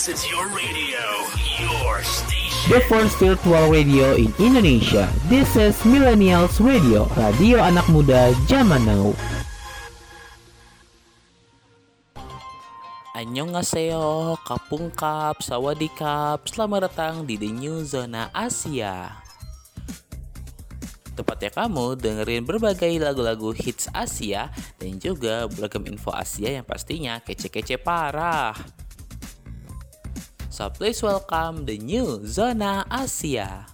This is your radio. The first virtual radio in Indonesia. This is Millennials Radio, radio anak muda zaman now. Annyeonghaseyo, Kapungkap, Sawadikap, selamat datang di The New Zona Asia. Tempatnya kamu dengerin berbagai lagu-lagu hits Asia dan juga beragam info Asia yang pastinya kece-kece parah so please welcome the new Zona Asia.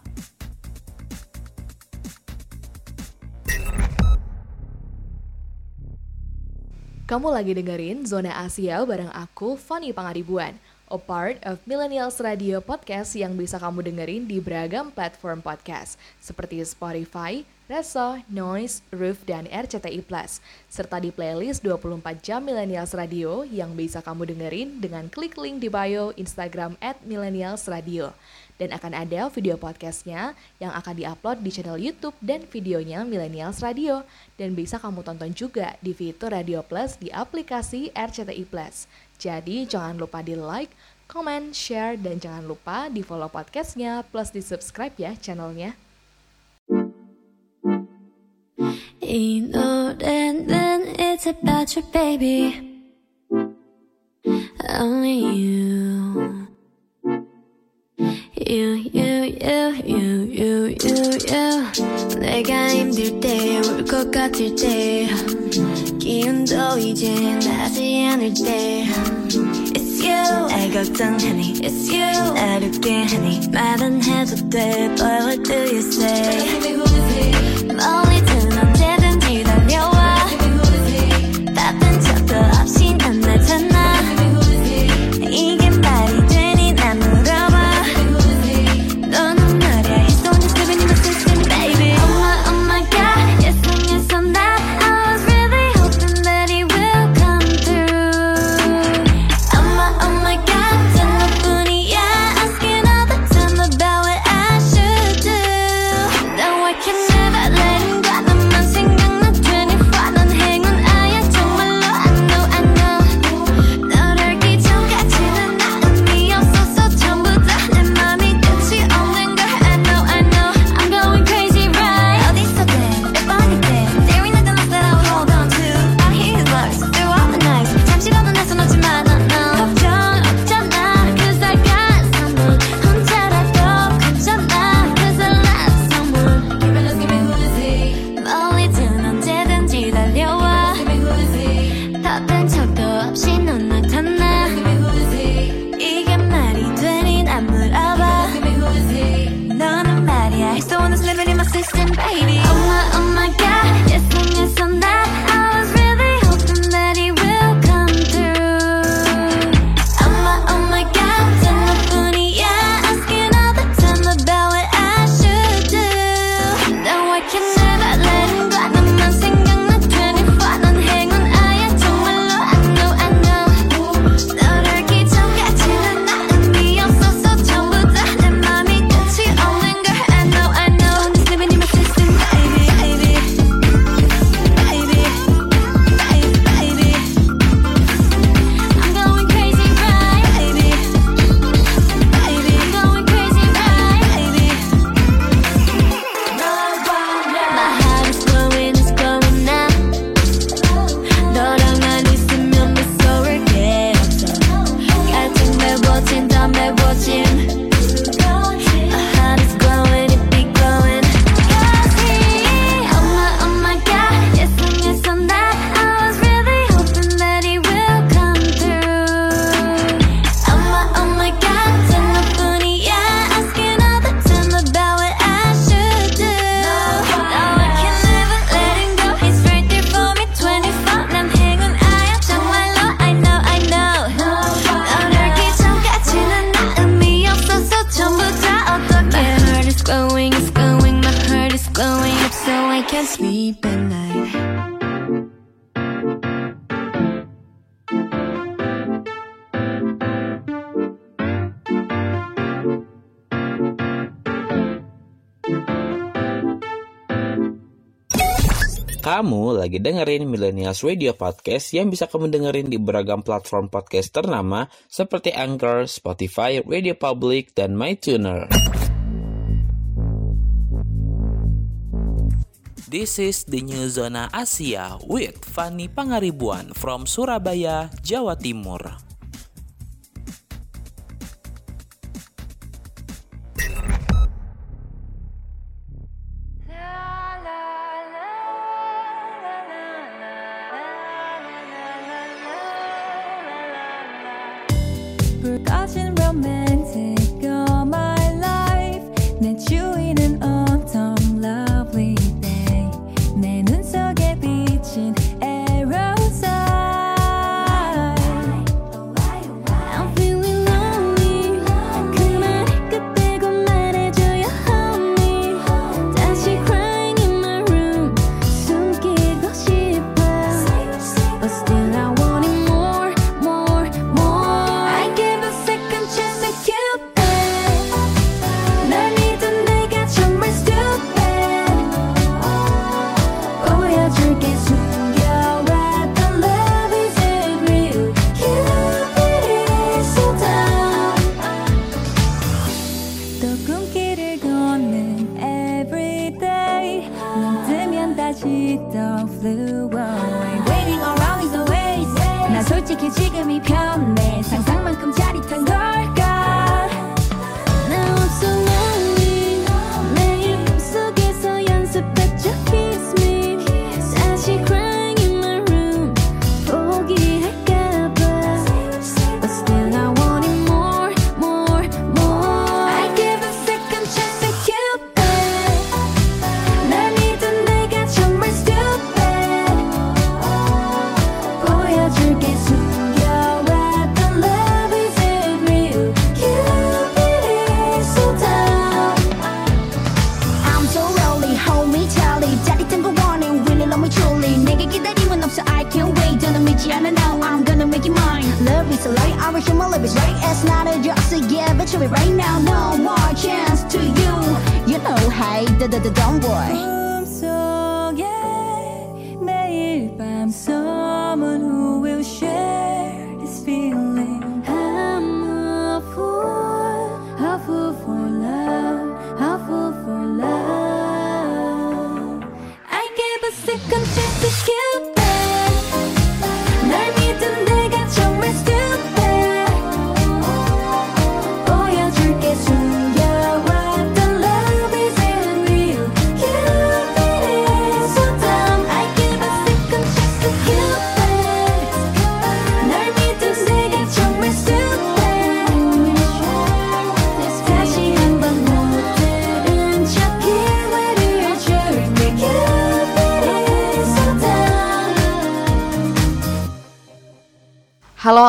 Kamu lagi dengerin Zona Asia bareng aku, Fanny Pangaribuan, a part of Millennials Radio Podcast yang bisa kamu dengerin di beragam platform podcast, seperti Spotify, Reso, Noise, Roof, dan RCTI Plus, serta di playlist 24 jam Millennials Radio yang bisa kamu dengerin dengan klik link di bio Instagram at Millennials Radio. Dan akan ada video podcastnya yang akan diupload di channel YouTube dan videonya Millennials Radio. Dan bisa kamu tonton juga di fitur Radio Plus di aplikasi RCTI Plus. Jadi jangan lupa di like, comment, share, dan jangan lupa di follow podcastnya plus di subscribe ya channelnya. You know that then it's about your baby. Only you. You, you, you, you, you, you, you. 내가 힘들 때, 울 것 같을 때 기운도 이제 나지 않을 때. It's you. 날 걱정하니. It's you. 날 웃게 하니. 말은 해도 돼. But what do you say? Baby, who is it? Lagi dengerin Millennials Radio Podcast yang bisa kamu dengerin di beragam platform podcast ternama seperti Anchor, Spotify, Radio Public, dan MyTuner. This is the new Zona Asia with Fanny Pangaribuan from Surabaya, Jawa Timur.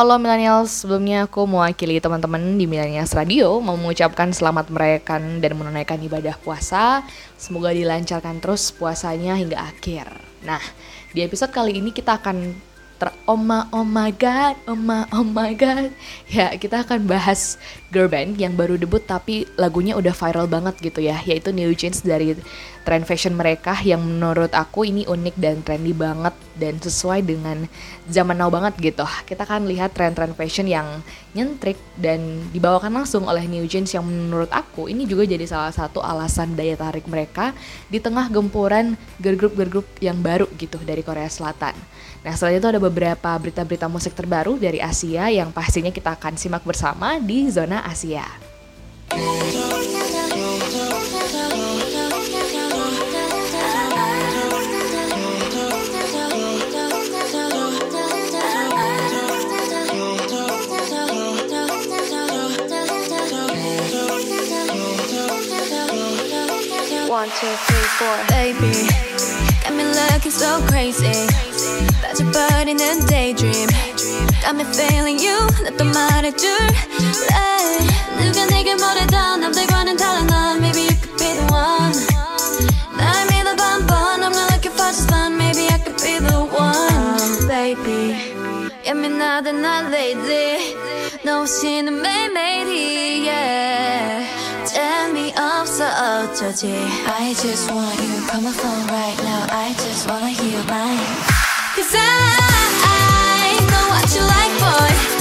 Halo millennials, sebelumnya aku mewakili teman-teman di Millennials Radio mengucapkan selamat merayakan dan menunaikan ibadah puasa. Semoga dilancarkan terus puasanya hingga akhir. Nah, di episode kali ini kita akan ter oh my, oh my god, oh my, oh my god. Ya, kita akan bahas girl band yang baru debut tapi lagunya udah viral banget gitu ya, yaitu New Jeans dari trend fashion mereka yang menurut aku ini unik dan trendy banget dan sesuai dengan zaman now banget gitu. Kita akan lihat tren-tren fashion yang nyentrik dan dibawakan langsung oleh New Jeans yang menurut aku ini juga jadi salah satu alasan daya tarik mereka di tengah gempuran girl group girl group yang baru gitu dari Korea Selatan. Nah, selain itu ada beberapa berita-berita musik terbaru dari Asia yang pastinya kita akan simak bersama di Zona Asia. One, two, three, four. Baby, got me looking so crazy. That's a body in a daydream. Got me feeling you. 나또 말해줄래. 누가 내게 뭐래도 남들과는 달라 난 Maybe you could be the one. 날 믿어 반반 I'm not looking for just fun Maybe I could be the one. Oh, Baby 예민하다 나 lady 너 없이는 매일매일이 yeah. 재미없어 어쩌지? I just want you. Come on phone right now. I just wanna hear mine. Cause I what you like, boy.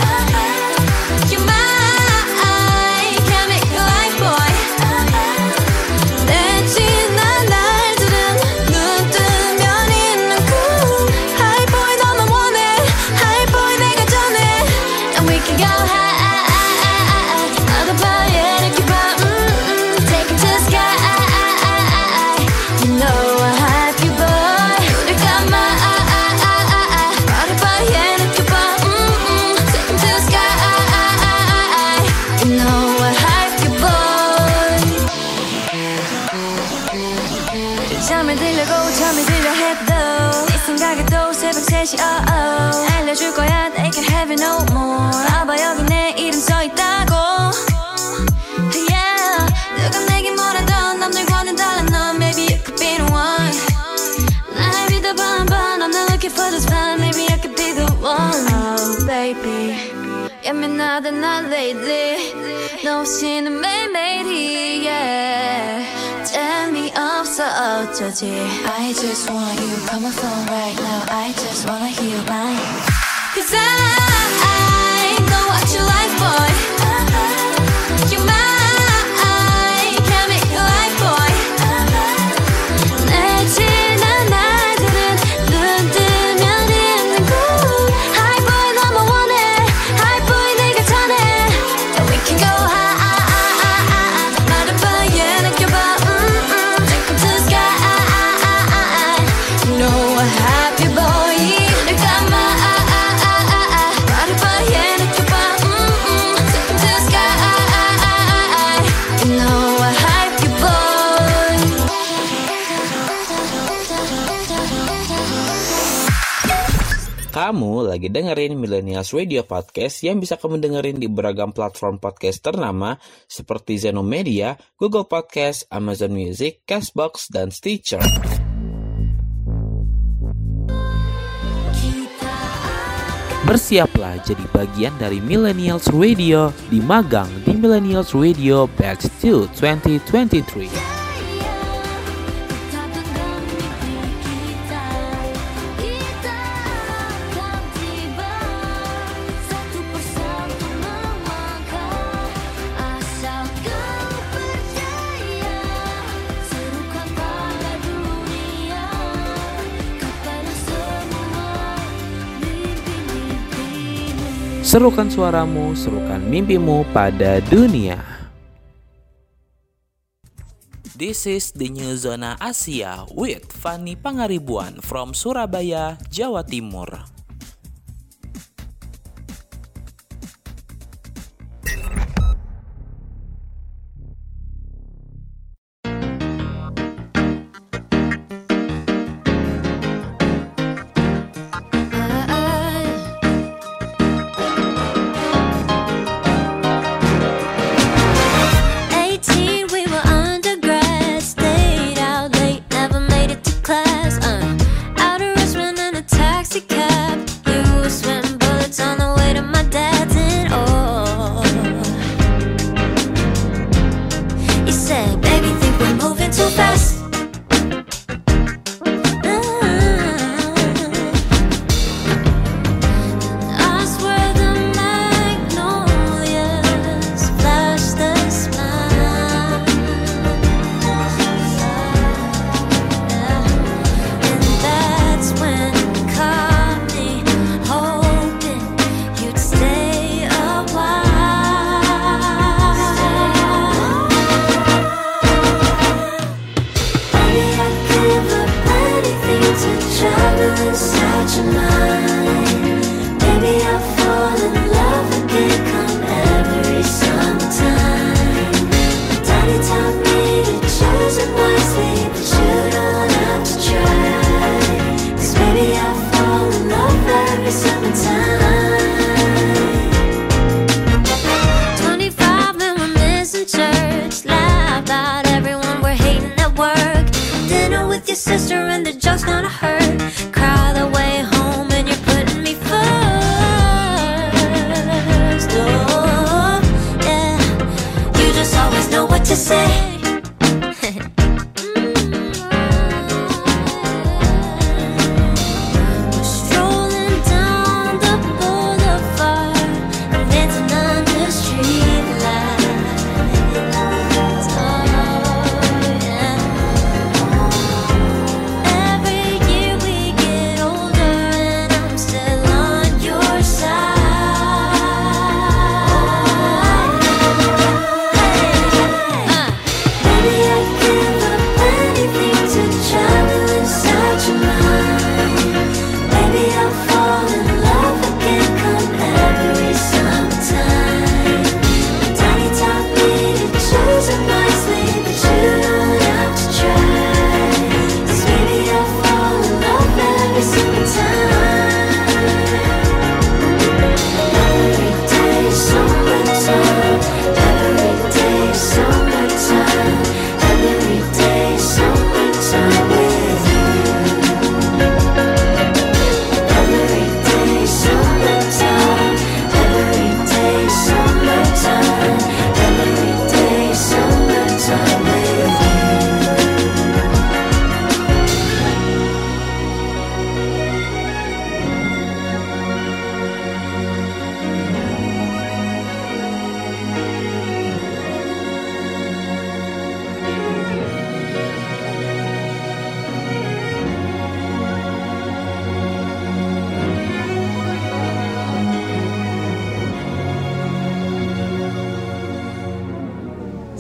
나도 나 lately. 너 없이는 매일매일이 yeah. 재미없어 어쩌지? I just want you Come my phone right now. I just wanna hear mine. Cause I, I know what you like boy. Kamu lagi dengerin Millennials Radio Podcast yang bisa kamu dengerin di beragam platform podcast ternama seperti Zeno Media, Google Podcast, Amazon Music, Castbox, dan Stitcher. Bersiaplah jadi bagian dari Millennials Radio di magang di Millennials Radio Batch 2 2023. Serukan suaramu, serukan mimpimu pada dunia. This is the new zona Asia with Fanny Pangaribuan from Surabaya, Jawa Timur.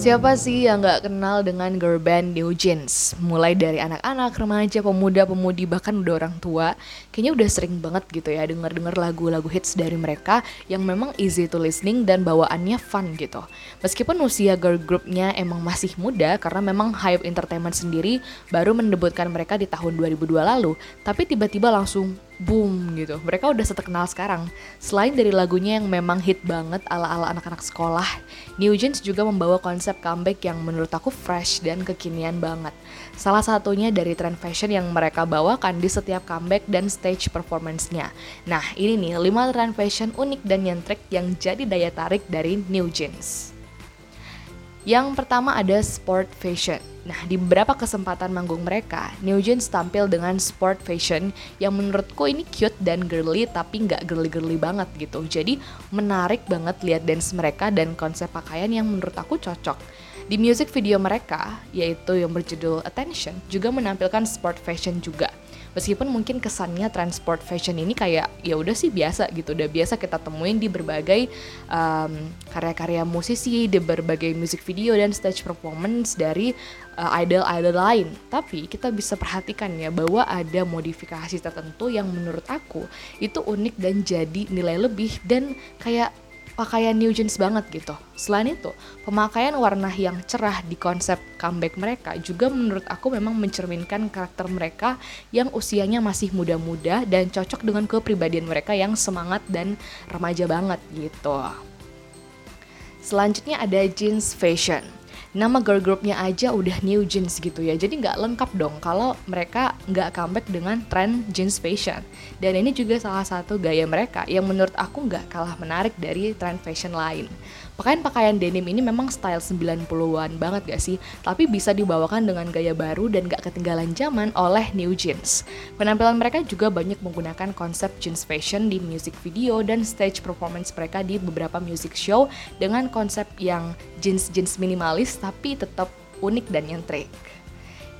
Siapa sih yang nggak kenal dengan girl band New Jeans? Mulai dari anak-anak, remaja, pemuda, pemudi, bahkan udah orang tua, kayaknya udah sering banget gitu ya denger-denger lagu-lagu hits dari mereka yang memang easy to listening dan bawaannya fun gitu. Meskipun usia girl groupnya emang masih muda karena memang Hype Entertainment sendiri baru mendebutkan mereka di tahun 2002 lalu, tapi tiba-tiba langsung boom gitu. Mereka udah seterkenal sekarang. Selain dari lagunya yang memang hit banget ala-ala anak-anak sekolah, New Jeans juga membawa konsep comeback yang menurut aku fresh dan kekinian banget. Salah satunya dari trend fashion yang mereka bawakan di setiap comeback dan stage performance-nya. Nah, ini nih 5 trend fashion unik dan nyentrik yang jadi daya tarik dari New Jeans. Yang pertama ada sport fashion. Nah, di beberapa kesempatan manggung mereka, New Jeans tampil dengan sport fashion yang menurutku ini cute dan girly tapi nggak girly-girly banget gitu. Jadi menarik banget lihat dance mereka dan konsep pakaian yang menurut aku cocok. Di music video mereka, yaitu yang berjudul Attention, juga menampilkan sport fashion juga meskipun mungkin kesannya transport fashion ini kayak ya udah sih biasa gitu. Udah biasa kita temuin di berbagai um, karya-karya musisi di berbagai music video dan stage performance dari uh, idol-idol lain. Tapi kita bisa perhatikan ya bahwa ada modifikasi tertentu yang menurut aku itu unik dan jadi nilai lebih dan kayak pakaian New Jeans banget gitu. Selain itu, pemakaian warna yang cerah di konsep comeback mereka juga menurut aku memang mencerminkan karakter mereka yang usianya masih muda-muda dan cocok dengan kepribadian mereka yang semangat dan remaja banget gitu. Selanjutnya ada jeans fashion nama girl groupnya aja udah new jeans gitu ya. Jadi nggak lengkap dong kalau mereka nggak comeback dengan trend jeans fashion. Dan ini juga salah satu gaya mereka yang menurut aku nggak kalah menarik dari trend fashion lain Pakaian-pakaian denim ini memang style 90-an banget gak sih? Tapi bisa dibawakan dengan gaya baru dan gak ketinggalan zaman oleh New Jeans. Penampilan mereka juga banyak menggunakan konsep jeans fashion di music video dan stage performance mereka di beberapa music show dengan konsep yang jeans-jeans minimalis tapi tetap unik dan nyentrik.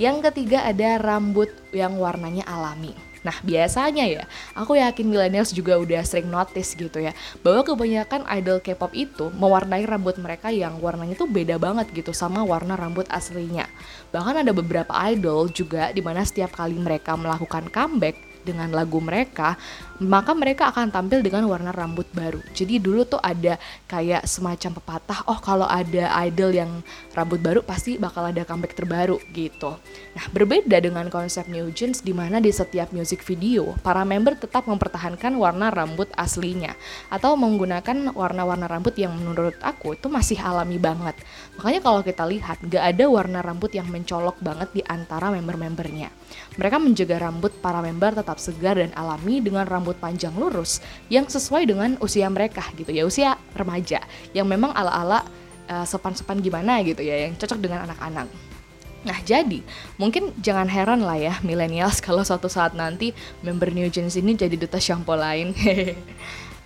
Yang ketiga ada rambut yang warnanya alami. Nah biasanya ya, aku yakin millennials juga udah sering notice gitu ya, bahwa kebanyakan idol K-pop itu mewarnai rambut mereka yang warnanya tuh beda banget gitu sama warna rambut aslinya. Bahkan ada beberapa idol juga di mana setiap kali mereka melakukan comeback, dengan lagu mereka, maka mereka akan tampil dengan warna rambut baru. Jadi dulu tuh ada kayak semacam pepatah, oh kalau ada idol yang rambut baru pasti bakal ada comeback terbaru gitu. Nah, berbeda dengan konsep New Jeans di mana di setiap music video, para member tetap mempertahankan warna rambut aslinya atau menggunakan warna-warna rambut yang menurut aku itu masih alami banget. Makanya kalau kita lihat, gak ada warna rambut yang mencolok banget di antara member-membernya. Mereka menjaga rambut para member tetap segar dan alami dengan rambut panjang lurus yang sesuai dengan usia mereka gitu ya, usia remaja yang memang ala-ala uh, sopan-sopan gimana gitu ya, yang cocok dengan anak-anak. Nah jadi mungkin jangan heran lah ya millennials kalau suatu saat nanti member New Jeans ini jadi duta shampoo lain.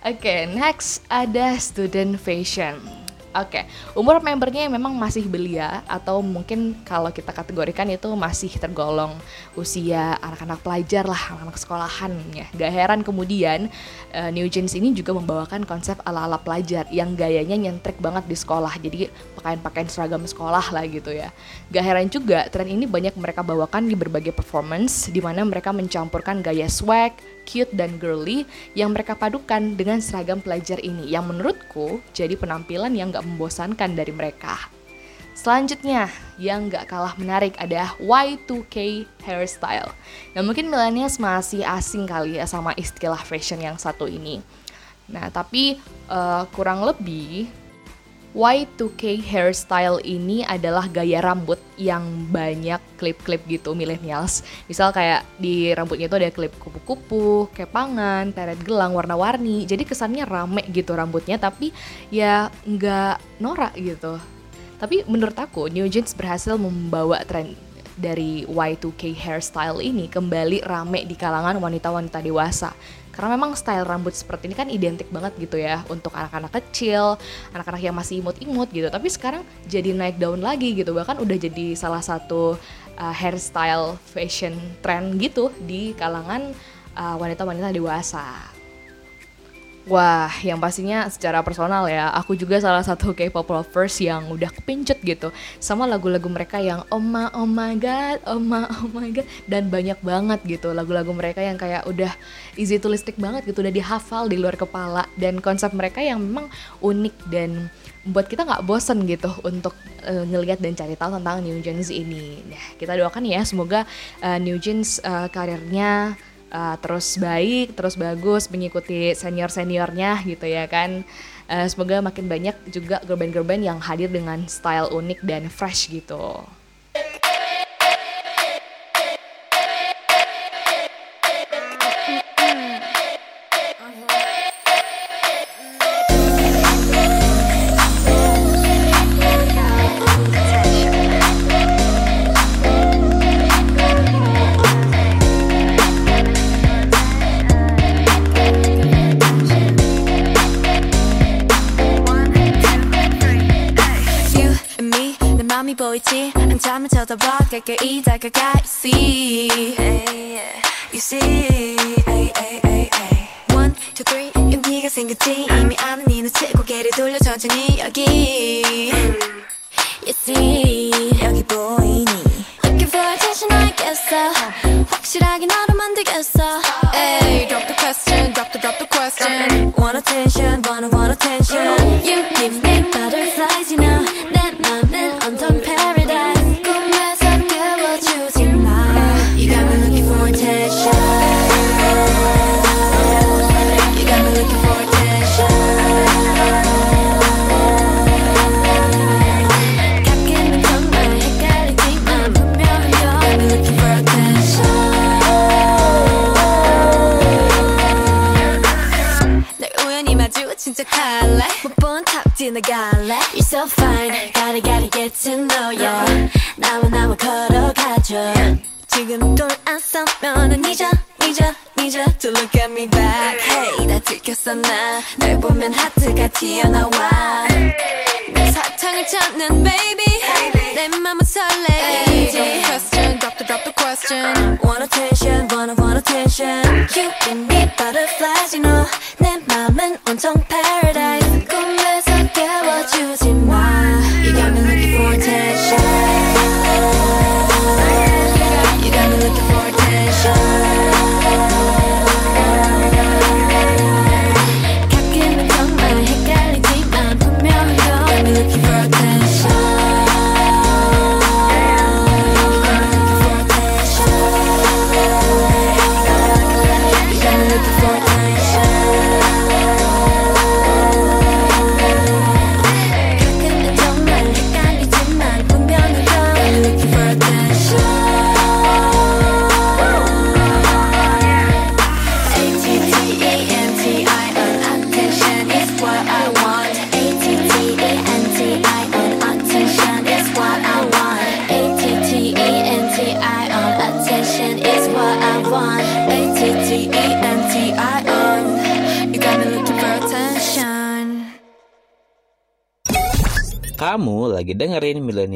Oke, okay, next ada student fashion. Oke, okay. umur membernya yang memang masih belia atau mungkin kalau kita kategorikan itu masih tergolong usia anak-anak pelajar lah, anak-anak sekolahan ya. Gak heran kemudian uh, New Jeans ini juga membawakan konsep ala-ala pelajar yang gayanya nyentrik banget di sekolah. Jadi pakaian-pakaian seragam sekolah lah gitu ya. Gak heran juga tren ini banyak mereka bawakan di berbagai performance di mana mereka mencampurkan gaya swag, cute dan girly yang mereka padukan dengan seragam pelajar ini yang menurutku jadi penampilan yang gak membosankan dari mereka. Selanjutnya, yang gak kalah menarik ada Y2K hairstyle. Nah mungkin millennials masih asing kali ya sama istilah fashion yang satu ini. Nah tapi uh, kurang lebih Y2K hairstyle ini adalah gaya rambut yang banyak klip-klip gitu millennials. Misal kayak di rambutnya itu ada klip kupu-kupu, kepangan, teret gelang warna-warni. Jadi kesannya rame gitu rambutnya tapi ya nggak norak gitu. Tapi menurut aku New Jeans berhasil membawa tren dari Y2K hairstyle ini kembali rame di kalangan wanita-wanita dewasa karena memang style rambut seperti ini kan identik banget gitu ya untuk anak-anak kecil, anak-anak yang masih imut-imut gitu. Tapi sekarang jadi naik daun lagi gitu. Bahkan udah jadi salah satu uh, hairstyle fashion trend gitu di kalangan uh, wanita-wanita uh, dewasa. Wah, yang pastinya secara personal ya, aku juga salah satu K-pop lovers yang udah kepincut gitu sama lagu-lagu mereka yang oh my, oh my god, oh my, oh my god dan banyak banget gitu lagu-lagu mereka yang kayak udah easy to listrik banget gitu, udah dihafal di luar kepala dan konsep mereka yang memang unik dan membuat kita nggak bosen gitu untuk uh, ngelihat dan cari tahu tentang New Jeans ini. Nah, kita doakan ya semoga uh, New Jeans uh, karirnya uh, terus baik, terus bagus mengikuti senior-seniornya gitu ya kan. Uh, semoga makin banyak juga girl band-girl band yang hadir dengan style unik dan fresh gitu. 내 맘이 보이지 한참을 쳐다봐 가까이 다가가 You see You see One, two, three 용기가 생겼지 이미 아는 네 눈치 고개를 돌려 천천히 여기 You see 여기 보이니 Looking for attention I guess so 확실하게 너로 만들겠어 Hey, drop the question, drop the drop the question Want attention, wanna want attention You give me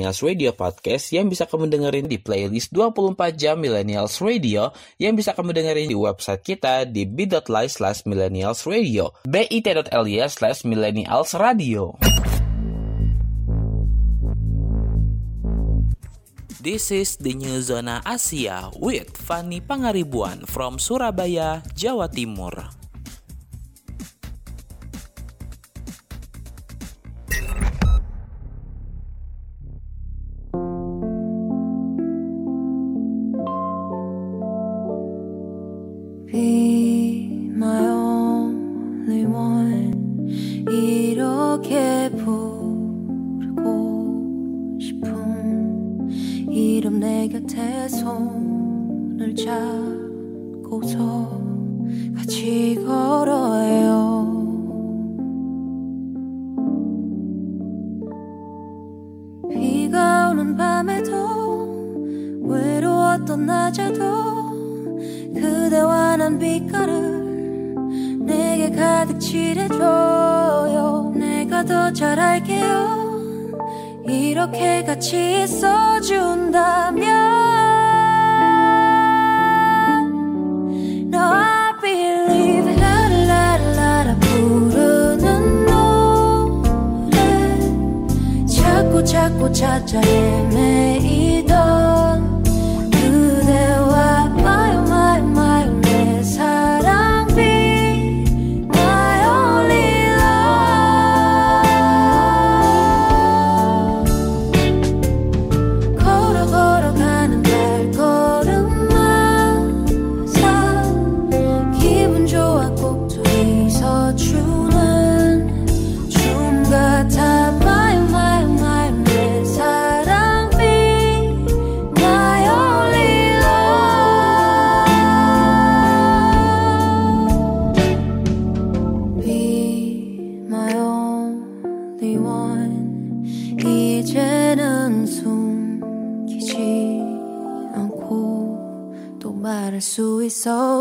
Millennials Radio Podcast yang bisa kamu dengerin di playlist 24 jam Millennials Radio yang bisa kamu dengerin di website kita di bit.ly slash millennials radio bit.ly slash millennials radio This is the new Zona Asia with Fanny Pangaribuan from Surabaya, Jawa Timur.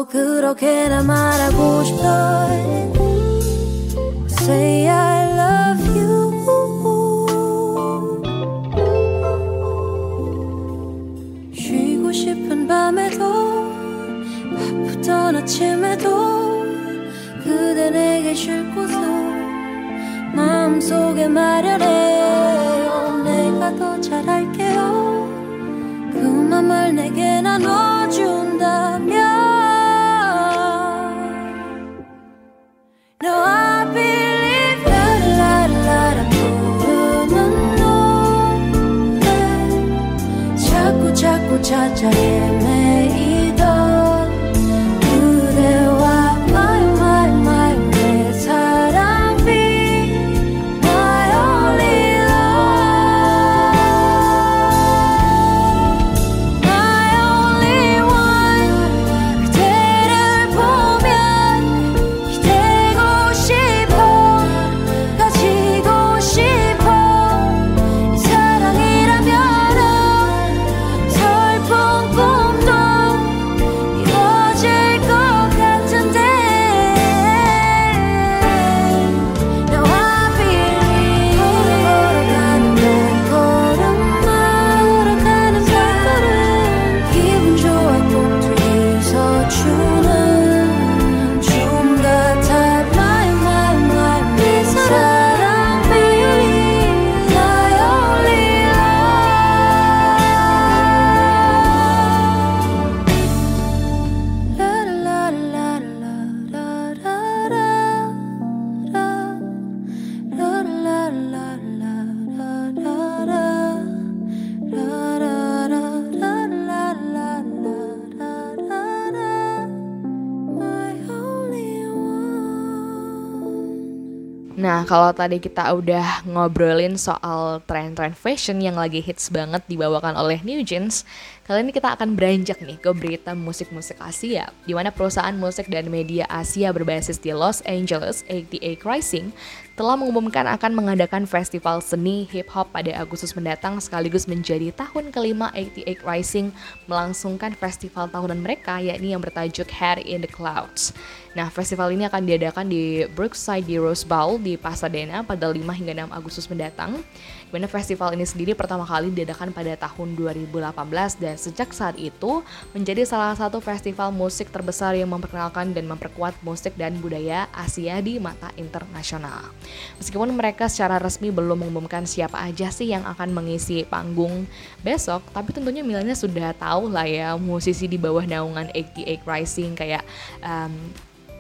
그렇게나 말하고 싶어 Kalau tadi kita udah ngobrolin soal tren-tren fashion yang lagi hits banget dibawakan oleh New Jeans, kali ini kita akan beranjak nih ke berita musik-musik Asia, di mana perusahaan musik dan media Asia berbasis di Los Angeles, 88 Rising, telah mengumumkan akan mengadakan festival seni hip hop pada Agustus mendatang sekaligus menjadi tahun kelima 88 Rising melangsungkan festival tahunan mereka yakni yang bertajuk Head in the Clouds. Nah, festival ini akan diadakan di Brookside di Rose Bowl di Pasadena pada 5 hingga 6 Agustus mendatang. Di mana festival ini sendiri pertama kali diadakan pada tahun 2018 dan sejak saat itu menjadi salah satu festival musik terbesar yang memperkenalkan dan memperkuat musik dan budaya Asia di mata internasional. Meskipun mereka secara resmi belum mengumumkan siapa aja sih yang akan mengisi panggung besok, tapi tentunya Milenya sudah tahu lah ya musisi di bawah naungan 88 Rising kayak um,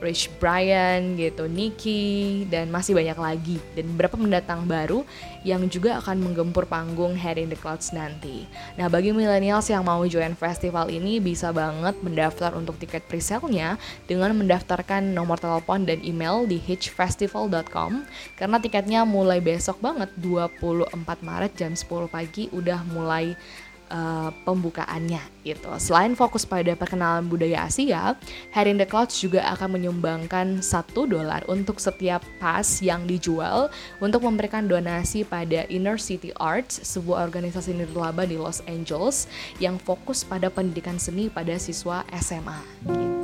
Rich Brian gitu, Nicky dan masih banyak lagi dan beberapa pendatang baru yang juga akan menggempur panggung Head in the Clouds nanti. Nah, bagi millennials yang mau join festival ini bisa banget mendaftar untuk tiket presale-nya dengan mendaftarkan nomor telepon dan email di hitchfestival.com karena tiketnya mulai besok banget 24 Maret jam 10 pagi udah mulai uh, pembukaannya gitu. Selain fokus pada perkenalan budaya Asia, Head in the Clouds juga akan menyumbangkan satu dolar untuk setiap pas yang dijual untuk memberikan donasi pada Inner City Arts, sebuah organisasi nirlaba di Los Angeles yang fokus pada pendidikan seni pada siswa SMA gitu.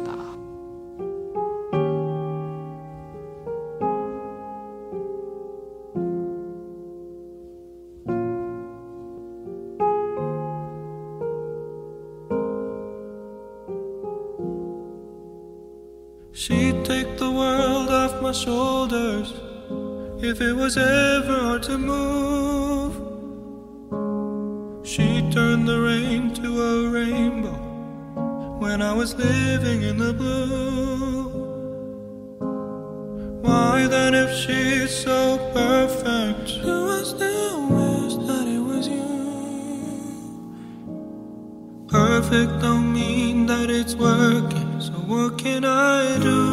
Shoulders if it was ever hard to move. She turned the rain to a rainbow when I was living in the blue. Why then, if she's so perfect, do I still wish that it was you? Perfect don't mean that it's working, so what can I do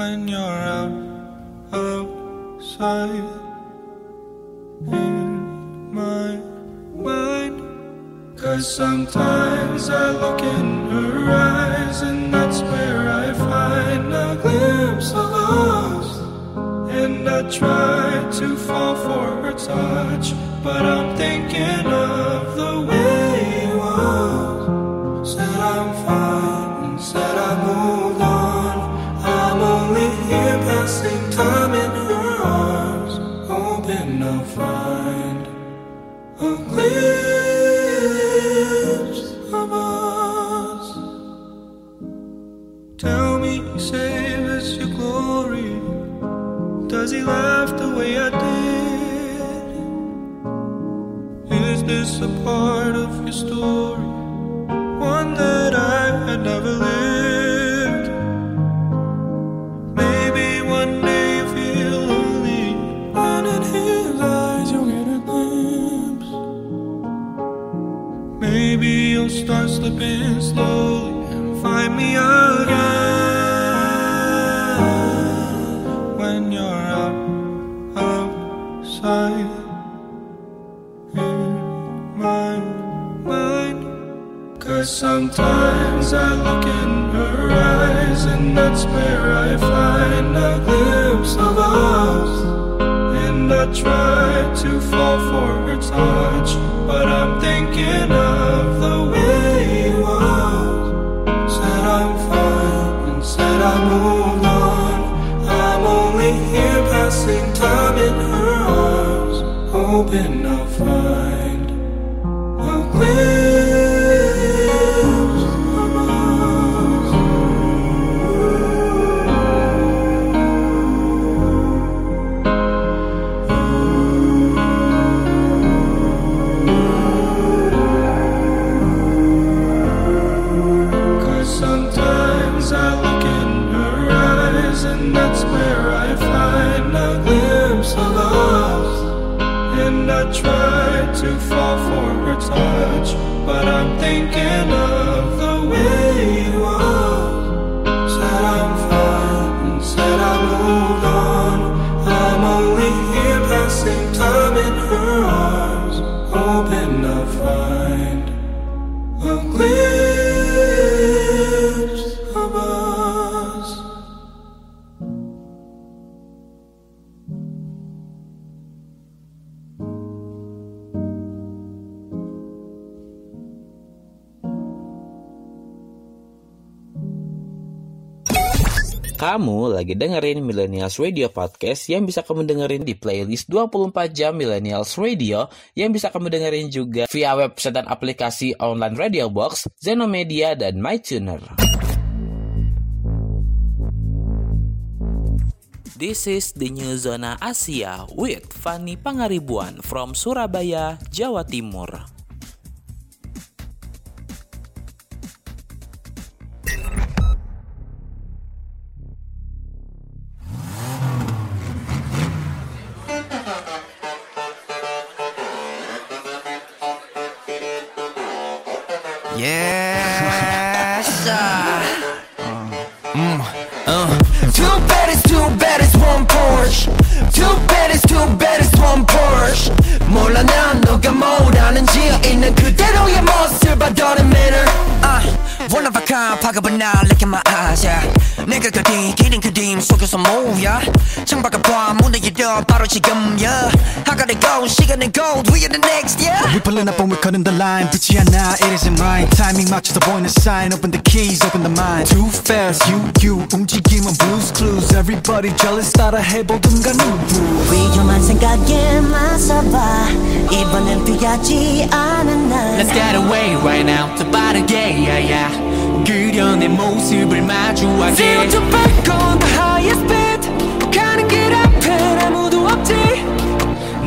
when you're out outside in my mind? Cause sometimes I look in her eyes, and that's where I find a glimpse of us. And I try to fall for her touch, but I'm thinking part of your story? One that I had never lived. Maybe one day you feel lonely, and in his eyes you'll get a glimpse. Maybe you'll start slipping slowly and find me again Sometimes I look in her eyes, and that's where I find a glimpse of us. And I try to fall for her touch, but I'm thinking of the way it was. Said I'm fine and said I moved on. I'm only here passing time in her arms, hoping I'll find Kamu lagi dengerin Millennials Radio Podcast yang bisa kamu dengerin di playlist 24 jam Millennials Radio yang bisa kamu dengerin juga via website dan aplikasi online Radio Box, Zenomedia, dan MyTuner. This is the new Zona Asia with Fanny Pangaribuan from Surabaya, Jawa Timur. 바로 지금 yeah. I gotta go 시간은 gold we are the next yeah. We pulling up and we're cutting the line 빛이 하나 it isn't mine Timing 맞춰서 보이는 sign Open the keys, open the mind Too fast, you, you 움직임은 blues clues Everybody jealous 따라 해보든가 누구 위험한 생각에 맞서봐 이번엔 피하지 않은 날 Let's get away right now 더 빠르게 yeah yeah 그려 내 모습을 마주하게 Zero to back on the highest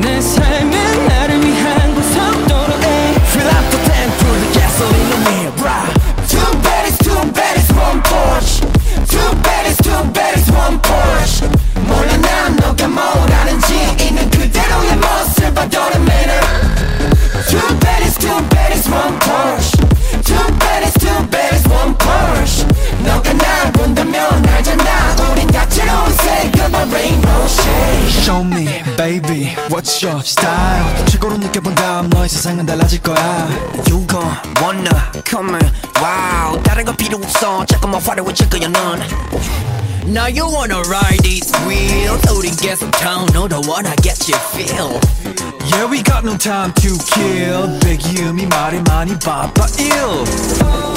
내 삶은 없어 잠깐만 화려해질 거야 넌 Now you wanna ride these wheels 우린 계속 down 너도 wanna get your feel Yeah, we got no time to kill. Big 이음이 말이 많이 바빠 ill.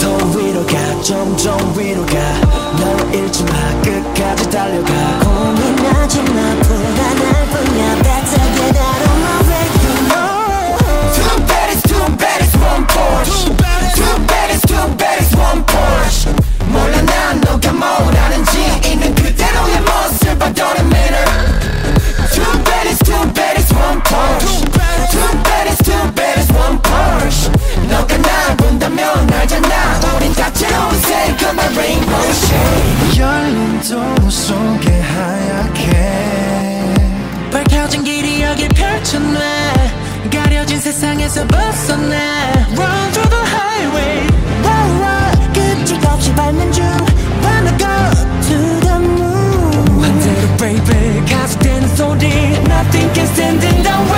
더 위로 가 점점 위로 가너 잃지 마 끝까지 달려가 고민하지 마 불안할 뿐이야 Better get out of my way you know Two baddies, two baddies, one Porsche Two baddies, two baddies, one Porsche 몰라 난 너가 뭐라는지 있는 그대로의 모습 I don't matter Two baddies, two baddies, one Porsche Two baddies, two baddies, one Porsche 너가 날 본다면 알잖아 우린 다채로운 색깔만 rainbow shade 열린 도로 속에 하얗게 밝혀진 길이 여기 펼쳐놔 가려진 세상에서 벗어나 Run through so deep, nothing can stand in the way.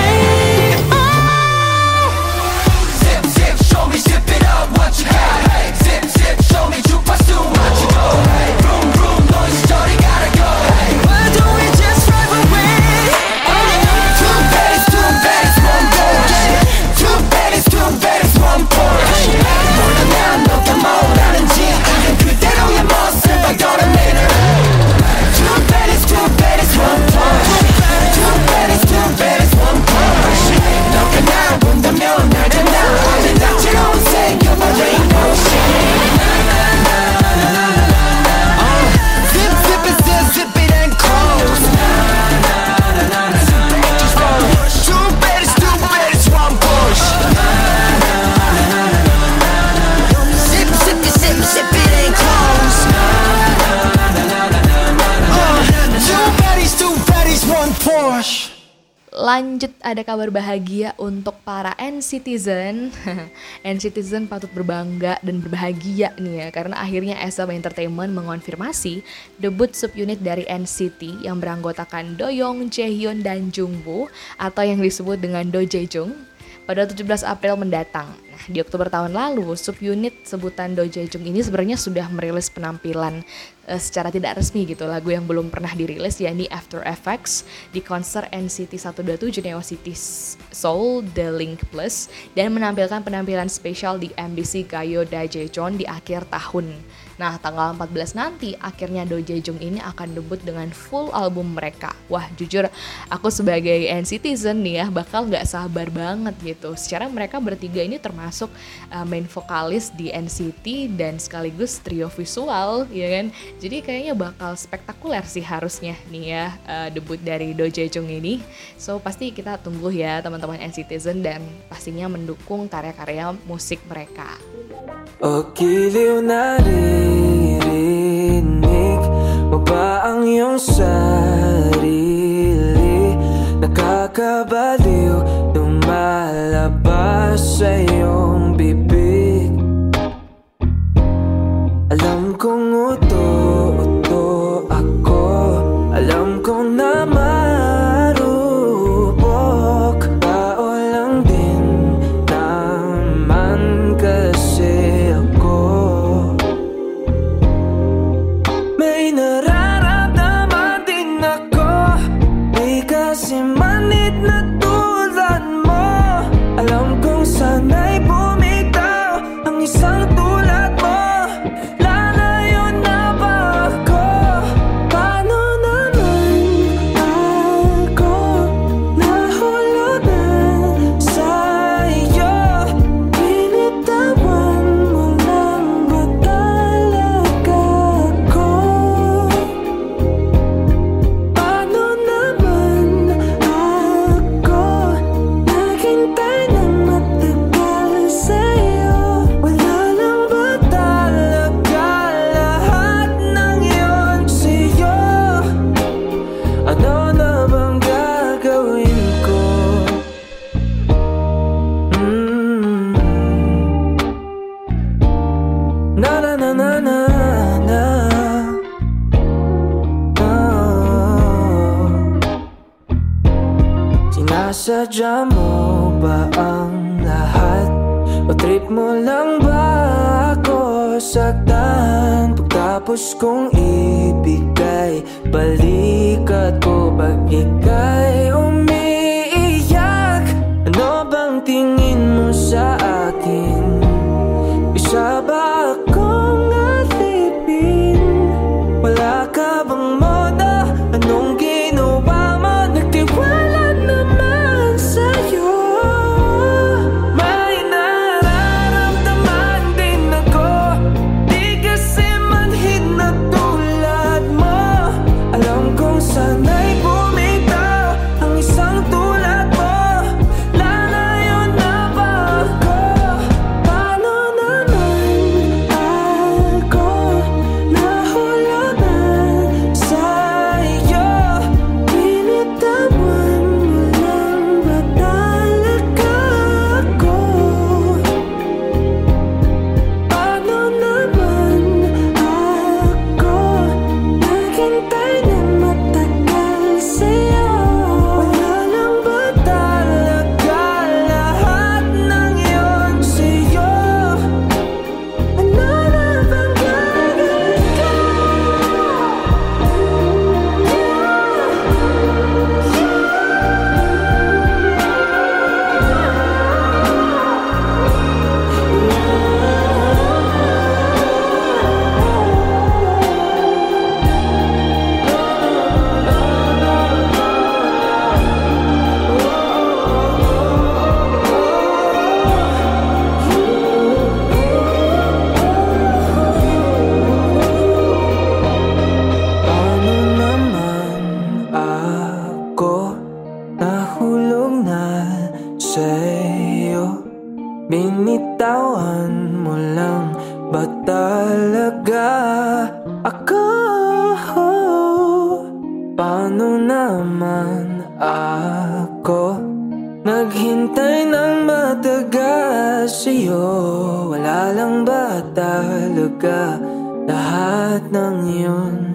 Lanjut ada kabar bahagia untuk para N-Citizen N-Citizen patut berbangga dan berbahagia nih ya Karena akhirnya SM Entertainment mengonfirmasi Debut subunit dari NCT yang beranggotakan Doyoung, Jaehyun, dan Jungwoo Atau yang disebut dengan Do Jaejung pada 17 April mendatang. Nah, di Oktober tahun lalu, subunit sebutan Do Jaejung ini sebenarnya sudah merilis penampilan eh, secara tidak resmi gitu, lagu yang belum pernah dirilis yakni After Effects di konser NCT 127 Neo City Seoul The Link Plus dan menampilkan penampilan spesial di MBC Gayo Daejeon di akhir tahun. Nah, tanggal 14 nanti akhirnya Do Jaejung ini akan debut dengan full album mereka. Wah, jujur aku sebagai N-Citizen nih ya bakal nggak sabar banget gitu. Secara mereka bertiga ini termasuk uh, main vokalis di NCT dan sekaligus trio visual, ya kan? Jadi kayaknya bakal spektakuler sih harusnya nih ya uh, debut dari Do Jaejung ini. So pasti kita tunggu ya teman-teman N-Citizen dan pastinya mendukung karya-karya musik mereka. O giliw naririnig mo ba ang iyong sarili? Nakakabaliw lumalabas sa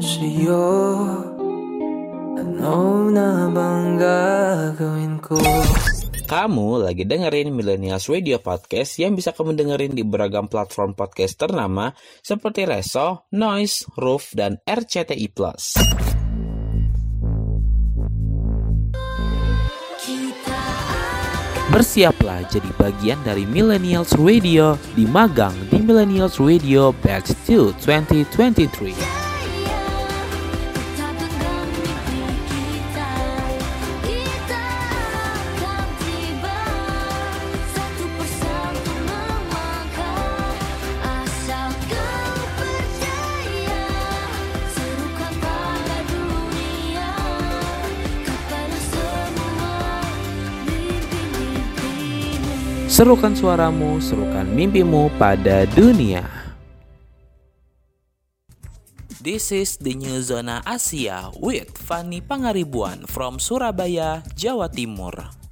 sa'yo? Ano na bang gagawin ko? Kamu lagi dengerin Millennials Radio Podcast yang bisa kamu dengerin di beragam platform podcast ternama seperti Reso, Noise, Roof, dan RCTI+. Bersiaplah jadi bagian dari Millennials Radio di magang di Millennials Radio Batch 2 2023. Serukan suaramu, serukan mimpimu pada dunia. This is the new Zona Asia with Fanny Pangaribuan from Surabaya, Jawa Timur.「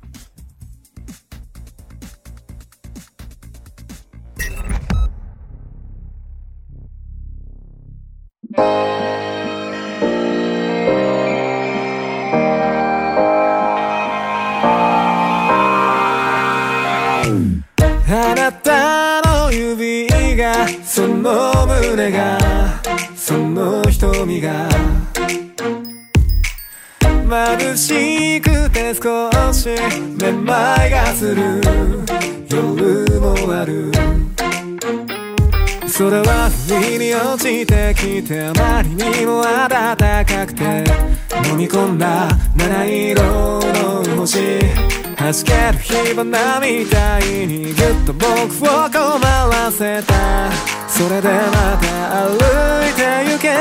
の胸がその瞳が」「眩しくて少しめまいがする夜もある」それは不意に落ちてきてあまりにも暖かくて飲み込んだ七色の星弾ける火花みたいにぎゅっと僕を困らせたそれでまた歩いて行ける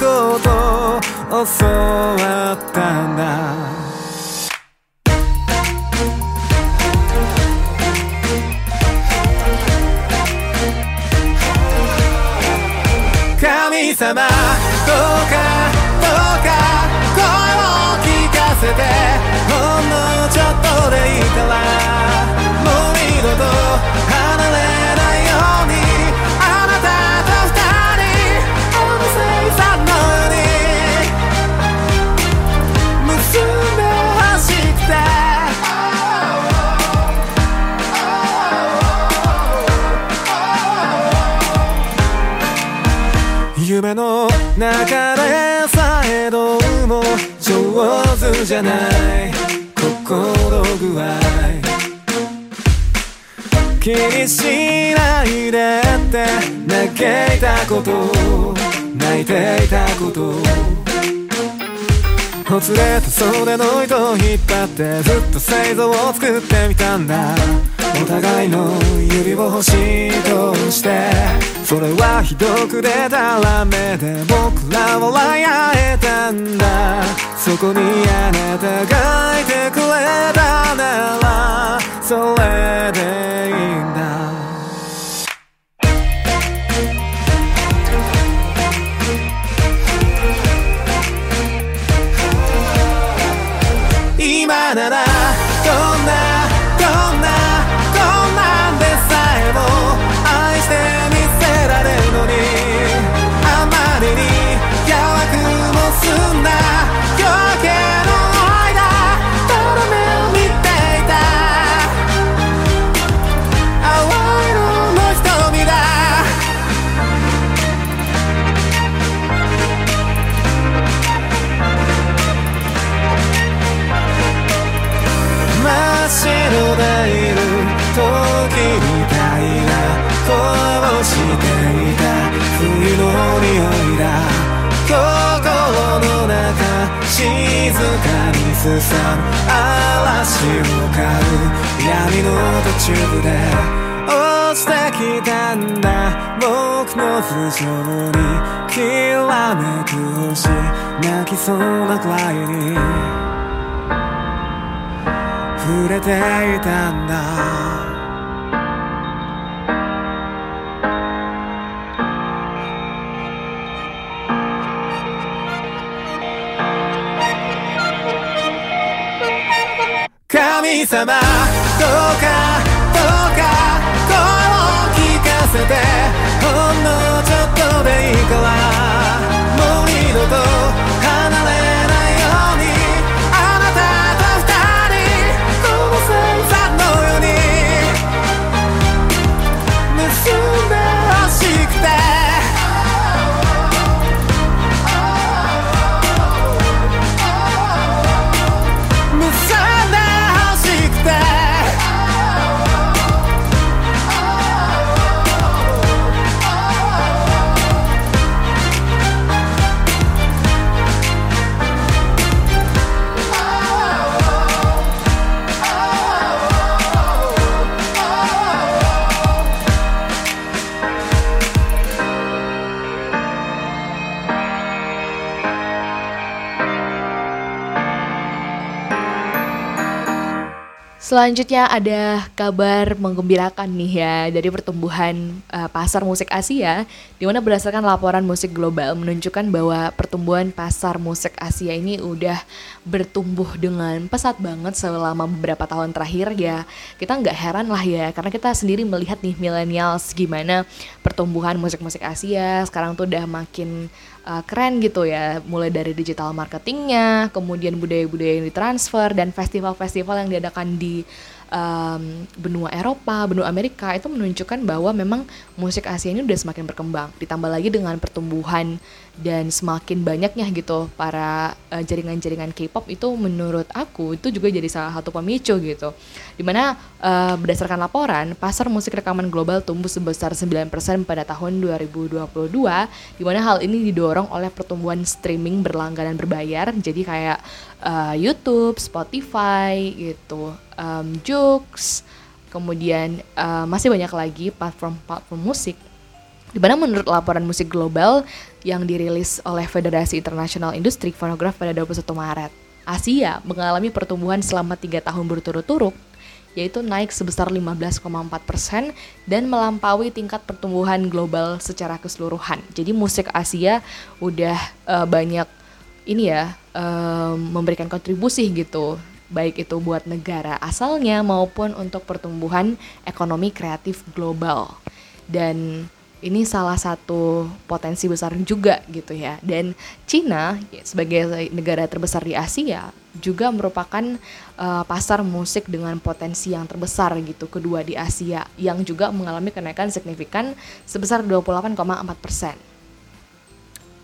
ことを教わったんだ。流れさえどうも上手じゃない心具合気にしないでって嘆いたこと泣いていたことほつれた袖の糸を引っ張ってずっと製造を作ってみたんだお互いの指を欲しいとしてそれはひどく出たらめで僕ら笑い合えたんだ。そこにあなたがいてくれたならそれでいいんだ。今なら泣きそうなくらいに触れていたんだ。神様どうかどうか声を聞かせてほんのちょっとでいいから Selanjutnya ada kabar menggembirakan nih ya dari pertumbuhan uh, pasar musik Asia di mana berdasarkan laporan musik global menunjukkan bahwa pertumbuhan pasar musik Asia ini udah bertumbuh dengan pesat banget selama beberapa tahun terakhir ya. Kita nggak heran lah ya karena kita sendiri melihat nih millennials gimana pertumbuhan musik-musik Asia sekarang tuh udah makin uh, keren gitu ya mulai dari digital marketingnya kemudian budaya-budaya yang ditransfer dan festival-festival yang diadakan di um, benua Eropa, benua Amerika itu menunjukkan bahwa memang musik Asia ini udah semakin berkembang. Ditambah lagi dengan pertumbuhan dan semakin banyaknya gitu para uh, jaringan-jaringan K-pop itu menurut aku itu juga jadi salah satu pemicu gitu. Di mana uh, berdasarkan laporan pasar musik rekaman global tumbuh sebesar 9% pada tahun 2022 di mana hal ini didorong oleh pertumbuhan streaming berlangganan berbayar jadi kayak uh, YouTube, Spotify gitu, um, Joox, kemudian uh, masih banyak lagi platform-platform musik. Di mana menurut laporan musik global yang dirilis oleh Federasi Internasional Industri Fonograf pada 21 Maret, Asia mengalami pertumbuhan selama tiga tahun berturut-turut yaitu naik sebesar 15,4 persen dan melampaui tingkat pertumbuhan global secara keseluruhan. Jadi musik Asia udah uh, banyak ini ya um, memberikan kontribusi gitu baik itu buat negara asalnya maupun untuk pertumbuhan ekonomi kreatif global dan ini salah satu potensi besar juga gitu ya. Dan Cina sebagai negara terbesar di Asia juga merupakan uh, pasar musik dengan potensi yang terbesar gitu kedua di Asia yang juga mengalami kenaikan signifikan sebesar 28,4 persen.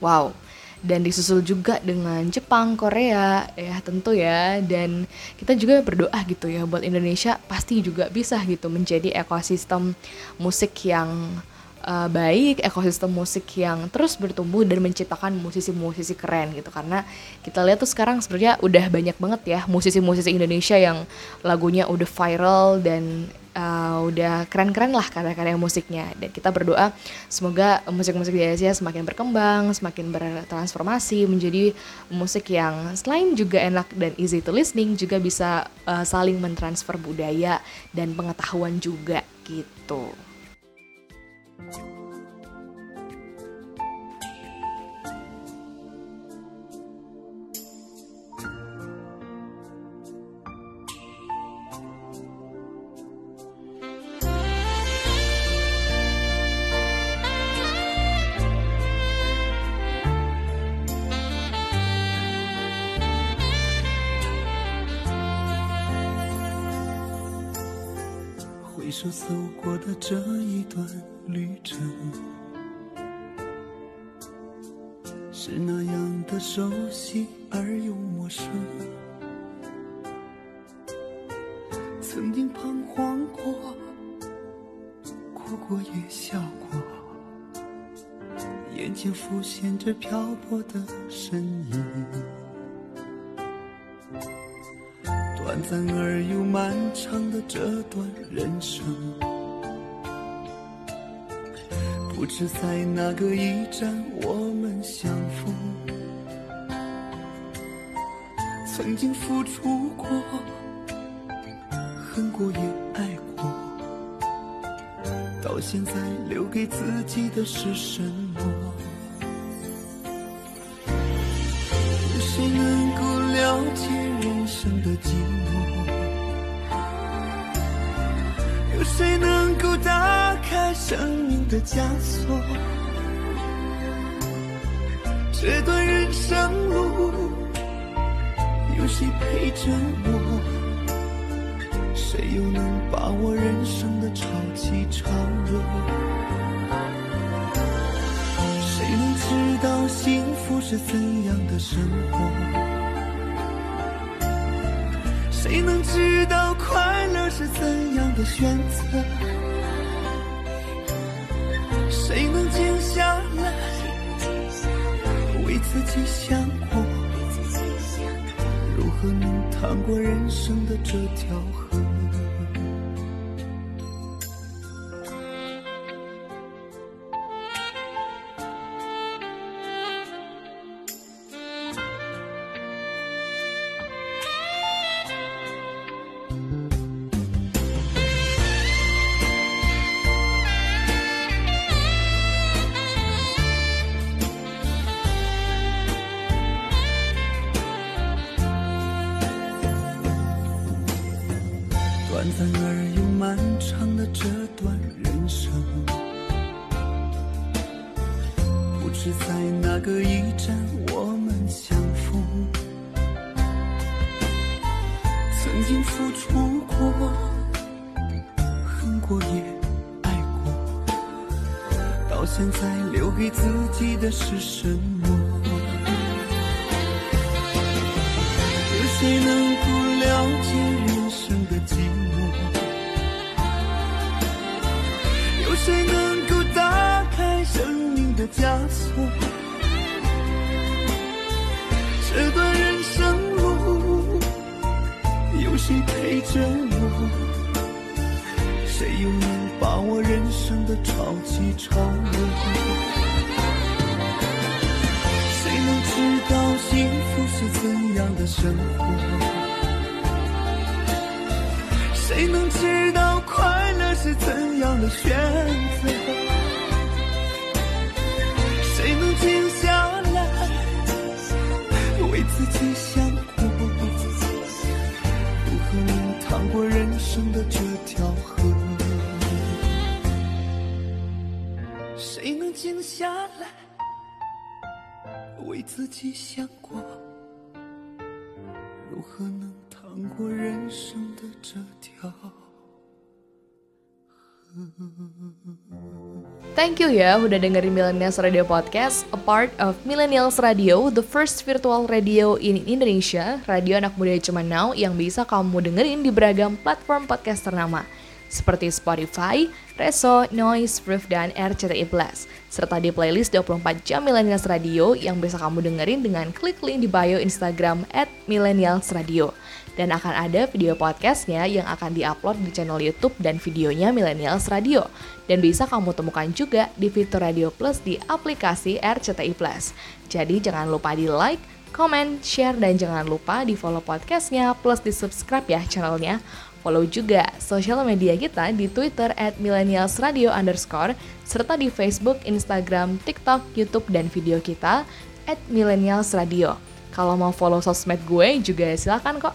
Wow. Dan disusul juga dengan Jepang, Korea, ya tentu ya. Dan kita juga berdoa gitu ya buat Indonesia pasti juga bisa gitu menjadi ekosistem musik yang uh, baik, ekosistem musik yang terus bertumbuh dan menciptakan musisi-musisi keren gitu. Karena kita lihat tuh sekarang sebenarnya udah banyak banget ya musisi-musisi Indonesia yang lagunya udah viral dan uh, udah keren-keren lah karya-karya musiknya dan kita berdoa semoga musik-musik di Asia semakin berkembang, semakin bertransformasi menjadi musik yang selain juga enak dan easy to listening juga bisa uh, saling mentransfer budaya dan pengetahuan juga gitu. Thank you 我的身影。短暂而又漫长的这段人生，不知在哪个驿站我们相逢。曾经付出过，恨过也爱过，到现在留给自己的是什么？了解人生的寂寞？有谁能够打开生命的枷锁？这段人生路，有谁陪着我？谁又能把握人生的潮起潮落？谁能知道幸福是怎样的生活？谁能知道快乐是怎样的选择？谁能静下来为自己想过？如何能趟过人生的这条河？枷锁这段人生路有谁陪着我谁又能把握人生的潮起潮落谁能知道幸福是怎样的生活谁能知道快乐是怎样的选择？自己想过如何能趟过人生的这条河？谁能静下来为自己想过？如何能趟过人生的这条河？Thank you ya udah dengerin Millennials Radio Podcast, a part of Millennials Radio, the first virtual radio in Indonesia, radio anak muda cuman now yang bisa kamu dengerin di beragam platform podcast ternama seperti Spotify, Reso, Noise, Proof, dan RCTI Plus, serta di playlist 24 jam Millennials Radio yang bisa kamu dengerin dengan klik link di bio Instagram at Millennials Radio. Dan akan ada video podcastnya yang akan diupload di channel YouTube dan videonya Millennials Radio. Dan bisa kamu temukan juga di fitur Radio Plus di aplikasi RCTI Plus. Jadi jangan lupa di like, comment, share, dan jangan lupa di follow podcastnya plus di subscribe ya channelnya. Follow juga sosial media kita di Twitter at Millennials Radio underscore, serta di Facebook, Instagram, TikTok, YouTube, dan video kita at Millennials Radio. Kalau mau follow sosmed gue juga silakan kok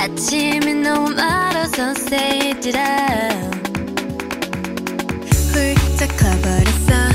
아침이 너무 멀어서 say it out. 훌쩍 커버렸어,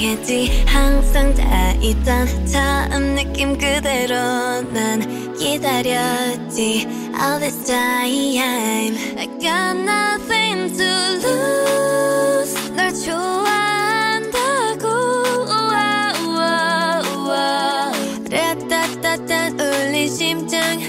너를 상상했지. 항상 다 있던 처음 느낌 그대로 난 기다렸지. All this time I got nothing to lose. 널 좋아한다고. 라따따따 울린 심장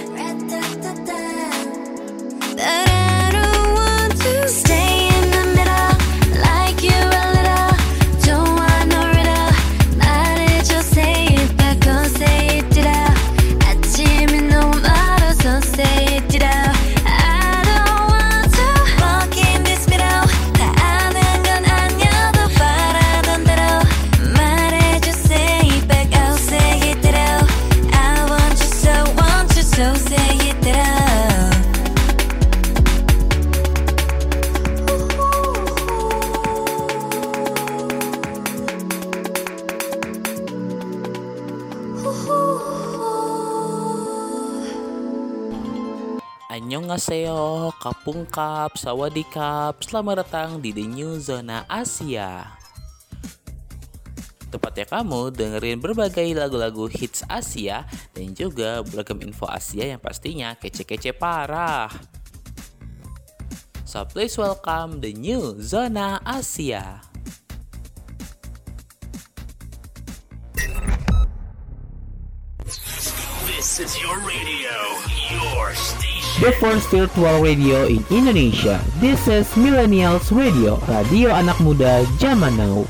Annyeonghaseyo, Kapungkap, Sawadikap, selamat datang di The New Zona Asia. Tepatnya kamu dengerin berbagai lagu-lagu hits Asia dan juga beragam info Asia yang pastinya kece-kece parah. So please welcome The New Zona Asia. This is your radio, your station. The first virtual radio in Indonesia. This is Millennials Radio, radio anak muda zaman now.